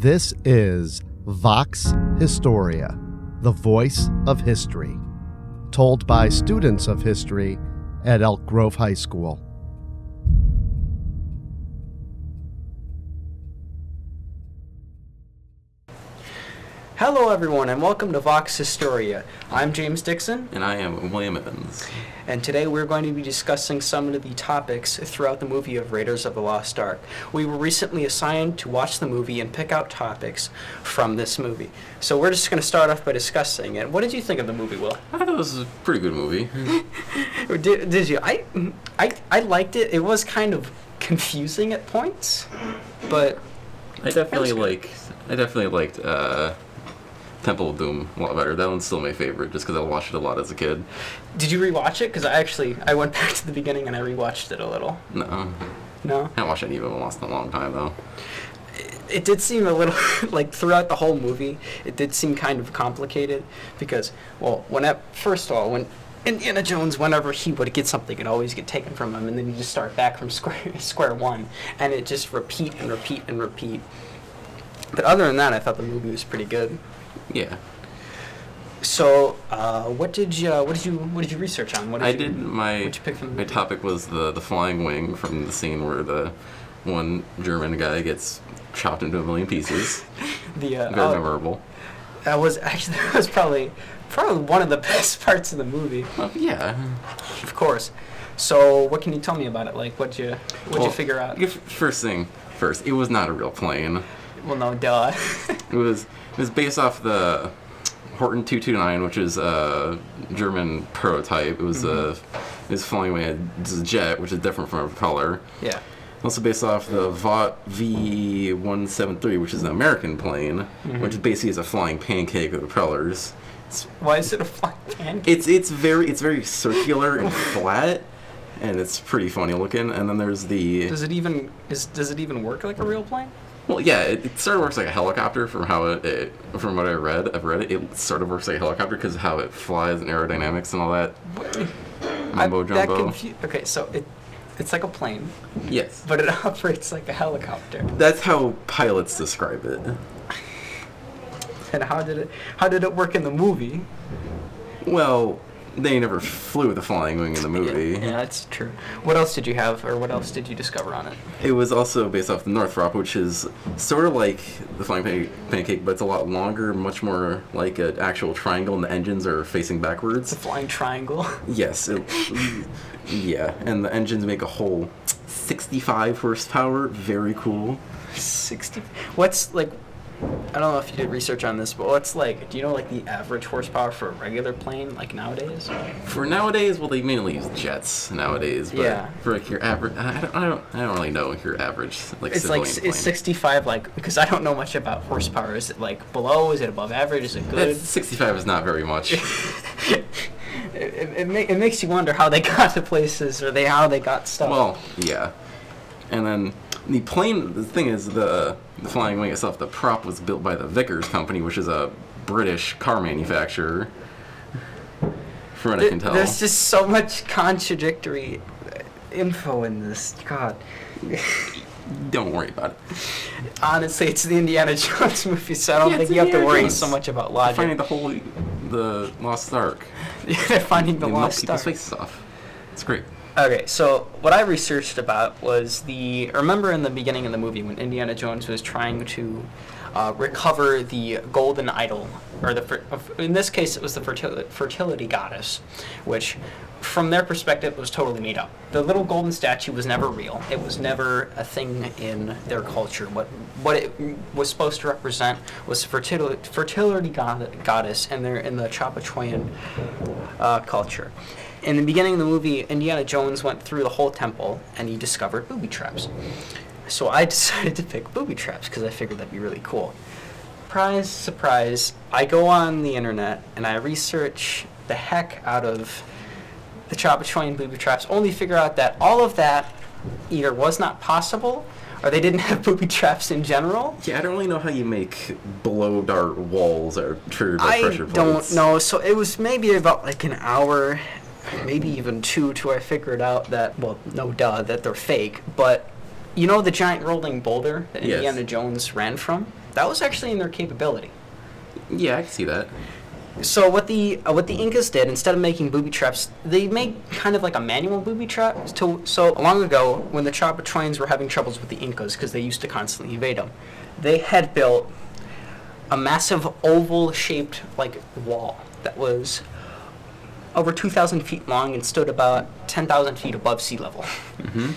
This is Vox Historia, the voice of history, told by students of history at Elk Grove High School. Hello, everyone, and welcome to Vox Historia. I'm James Dixon, And I am William Evans. and today we're going to be discussing some of the topics throughout the movie of Raiders of the Lost Ark. We were recently assigned to watch the movie and pick out topics from this movie. So we're just going to start off by discussing it. What did you think of the movie, Will? I thought it was a pretty good movie. Did, did you? I, I, I liked it. It was kind of confusing at points, but I definitely like. I definitely liked uh, Temple of Doom a lot better. That one's still my favorite, just because I watched it a lot as a kid. did you rewatch it? Because I actually I went back to the beginning and I rewatched it a little. No, I No. haven't watched any of them in a long time though. it did seem a little like throughout the whole movie it did seem kind of complicated because well when at first of all when indiana jones whenever he would get something it always get taken from him and then you just start back from square square one and it just repeat and repeat and repeat but other than that i thought the movie was pretty good Yeah, so uh, what did you what did you what did you research on what did I you, did my you pick from my topic was the the flying wing from the scene where the one German guy gets chopped into a million pieces. the uh, Very oh, memorable. that was actually that was probably probably one of the best parts of the movie Well, yeah. Of course. So, what can you tell me about it? Like, what'd you what'd you figure out? First thing first, it was not a real plane. Well, no, duh. It was it was based off the Horten 229, which is a German prototype. It was a mm-hmm. it was flying away a jet, which is different from a propeller. yeah. Also based off the Vought V173, which is an American plane, mm-hmm. which basically is a flying pancake with propellers. It's, Why is it a flying pancake? it's it's very it's very circular and flat, and it's pretty funny looking. And then there's the Does it even is does it even work like a real plane? Well, yeah, it, it sort of works like a helicopter from how it, it from what I read. I've read it. It sort of works like a helicopter because of how it flies and aerodynamics and all that. Mumbo that jumbo. confu- okay, so it it's like a plane, Yes, but it operates like a helicopter. that's how pilots describe it. And how did it how did it work in the movie? Well, they never flew the flying wing in the movie. Yeah, that's true. What else did you have, or what else did you discover on it? It was also based off the Northrop, which is sort of like the flying pan- pancake, but it's a lot longer, much more like an actual triangle, and the engines are facing It's backwards. a flying triangle. Yes. It, yeah, and the engines make a whole 65 horsepower. Very cool. Sixty. What's like? I don't know if you did research on this, but what's like? Do you know like the average horsepower for a regular plane like nowadays? For nowadays, well, they mainly use jets nowadays. But Yeah. For like your average, I don't, I don't, I don't really know your average like It's like plane. 65 like because I don't know much about horsepower. Is it like below? Is it above average? Is it good? That's- 65 is not very much. it, it, it, ma- it makes you wonder how they got to places or they how they got stuff. well, yeah. And then the plane. The thing is, the the flying wing itself, the prop was built by the Vickers Company, which is a British car manufacturer. From what I can tell. there's just so much contradictory info in this. God, Don't worry about it. honestly, it's the Indiana Jones movie, so I don't Yeah, think you have to worry Jones. so much about logic. Finding the whole the Lost Ark. They're finding the They lost people's star. faces off. It's great. Okay, so what I researched about was the. Remember in the beginning of the movie when Indiana Jones was trying to uh, recover the golden idol, or the in this case it was the fertility, fertility goddess, which from their perspective was totally made up. The little golden statue was never real. It was never a thing in their culture. What what it was supposed to represent was fertility fertility god- goddess in their in the Chapachoyan uh, culture. In the beginning of the movie, Indiana Jones went through the whole temple and he discovered booby traps. So I decided to pick booby traps because I figured that'd be really cool. Surprise, surprise, I go on the internet and I research the heck out of the Chapachoyan booby traps, only to figure out that all of that either was not possible or they didn't have booby traps in general. Yeah, I don't really know how you make blow dart walls or pressure by I don't know. So it was maybe about like an hour, maybe even two, till I figured out that well, no duh, that they're fake. But you know the giant rolling boulder that Yes. Indiana Jones ran from? That was actually in their capability. Yeah, I can see that. So what the uh, what the Incas did instead of making booby traps, they made kind of like a manual booby trap. To, so long ago, when the Chapotroyans were having troubles with the Incas because they used to constantly evade them, they had built a massive oval-shaped like wall that was over 2,000 feet long and stood about 10,000 feet above sea level. Mm-hmm.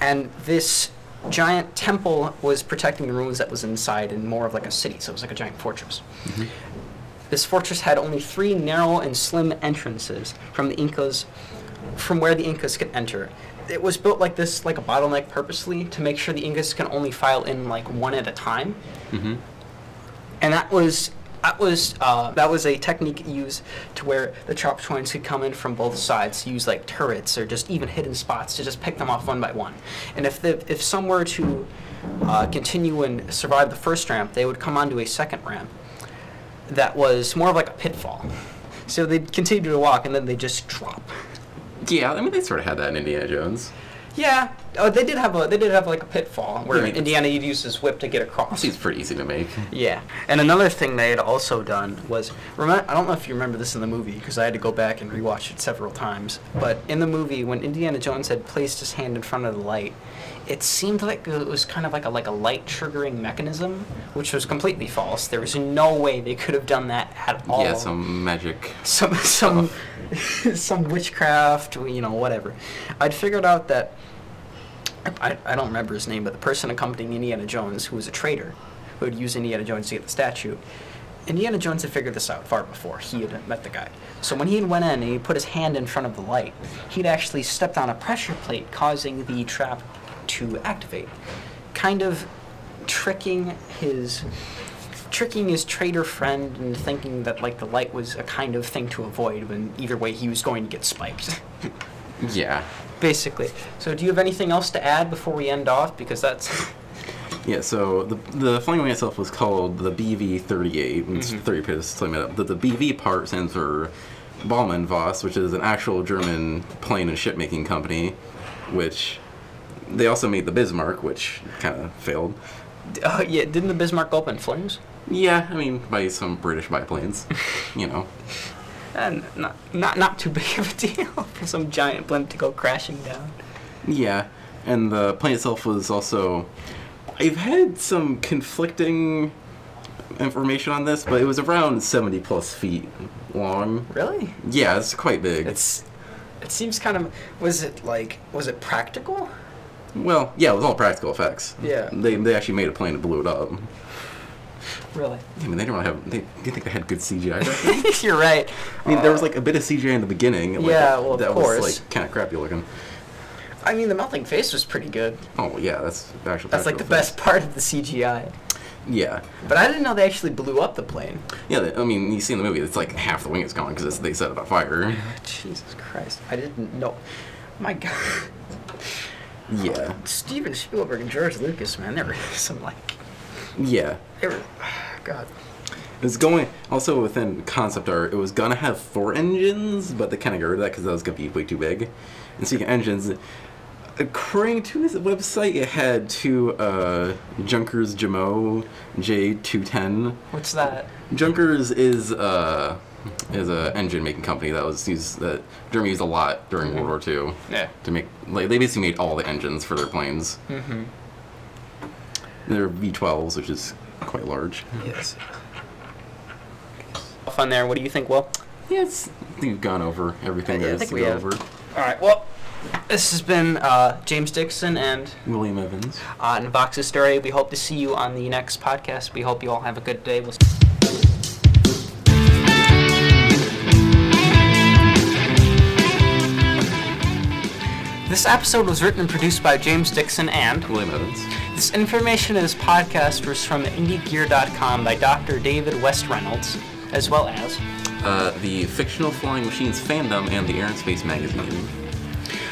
And this giant temple was protecting the ruins that was inside and more of like a city, so it was like a giant fortress. Mm-hmm. This fortress had only three narrow and slim entrances from the Incas, from where the Incas could enter. It was built like this, like a bottleneck purposely, to make sure the Incas can only file in like one at a time. Mm-hmm. And that was that was uh, that was a technique used to where the Chopchoins could come in from both sides, use like turrets or just even hidden spots to just pick them off one by one. And if the, if some were to uh, continue and survive the first ramp, they would come onto a second ramp that was more of like a pitfall. So they'd continue to walk and then they just drop. Yeah, I mean they sort of had that in Indiana Jones. Yeah, oh, they did have a they did have like a pitfall where Yeah, Indiana would use his whip to get across. Seems pretty easy to make. Yeah, and another thing they had also done was remember I don't know if you remember this in the movie because I had to go back and rewatch it several times. But in the movie, when Indiana Jones had placed his hand in front of the light, it seemed like it was kind of like a like a light triggering mechanism, which was completely false. There was no way they could have done that at all. Yeah, some magic. some some some witchcraft, you know, whatever. I'd figured out that I, I don't remember his name, but the person accompanying Indiana Jones, who was a traitor, who had used Indiana Jones to get the statue. Indiana Jones had figured this out far before he had met the guy. So when he went in and he put his hand in front of the light, he'd actually stepped on a pressure plate, causing the trap to activate, kind of tricking his tricking his traitor friend into thinking that like the light was a kind of thing to avoid when either way he was going to get spiked. Yeah. Basically. So do you have anything else to add before we end off? Because that's Yeah, so the the flying wing itself was called the BV-38, and it's 30 pieces to up. The, the BV part stands for Blohm and Voss, which is an actual German plane and ship making company, which they also made the Bismarck, which kind of failed. uh, yeah. Didn't the Bismarck go up in flames? Yeah, I mean, by some British biplanes, you know. And not not not too big of a deal for some giant blimp to go crashing down. Yeah, and the plane itself was also. I've had some conflicting information on this, but it was around 70 plus feet long. Really? Yeah, it's quite big. It's. It seems kind of. Was it like? Was it practical? well, yeah, it was all practical effects. Yeah. They, they actually made a plane and blew it up. Really? I mean, they don't really have. They, do you think they had good CGI? back? You're right. I mean, there was like a bit of CGI in the beginning. Like, Yeah, that, well, of that course. was like kind of crappy looking. I mean, the melting face was pretty good. Oh yeah, that's actual. That's like the practical best part of the CGI. Yeah, But I didn't know they actually blew up the plane. yeah. they- I mean, you see in the movie, it's like half the wing is gone because they set it on fire. Oh, Jesus Christ. I didn't know. My God. Yeah, Steven Spielberg and George Lucas, man, they were some like. yeah. God. It was going also within concept art. It was gonna have four engines, but they kind of got rid of that because that was gonna be way too big. And speaking of engines, according to his website, it had two uh, Junkers Jumo J210. What's that? Junkers is uh, is a engine making company that was used that Germany used a lot during World War II Yeah. to make like they basically made all the engines for their planes. Mm-hmm. They're V12s, which is quite large. Yes. Fun there. What do you think, Will? Yes. I think we've gone over everything I there is think to we go have. over. All right. Well, this has been uh, James Dixon and William Evans. uh, and Vox Historia. We hope to see you on the next podcast. We hope you all have a good day. We'll This episode was written and produced by James Dixon and William Evans. This information in this podcast was from IndyGear.com by Dr. David West Reynolds, as well as Uh, the Fictional Flying Machines fandom and the Air and Space magazine.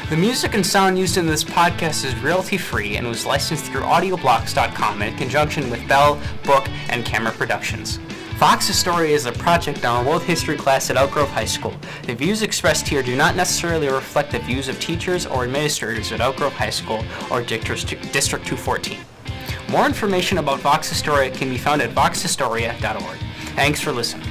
The music and sound used in this podcast is royalty free and was licensed through audioblocks.com in conjunction with Bell, Book, and Camera Productions. Vox Historia is a project on a world history class at Elk Grove High School. The views expressed here do not necessarily reflect the views of teachers or administrators at Elk Grove High School or District District 214. More information about Vox Historia can be found at voxhistoria.org. Thanks for listening.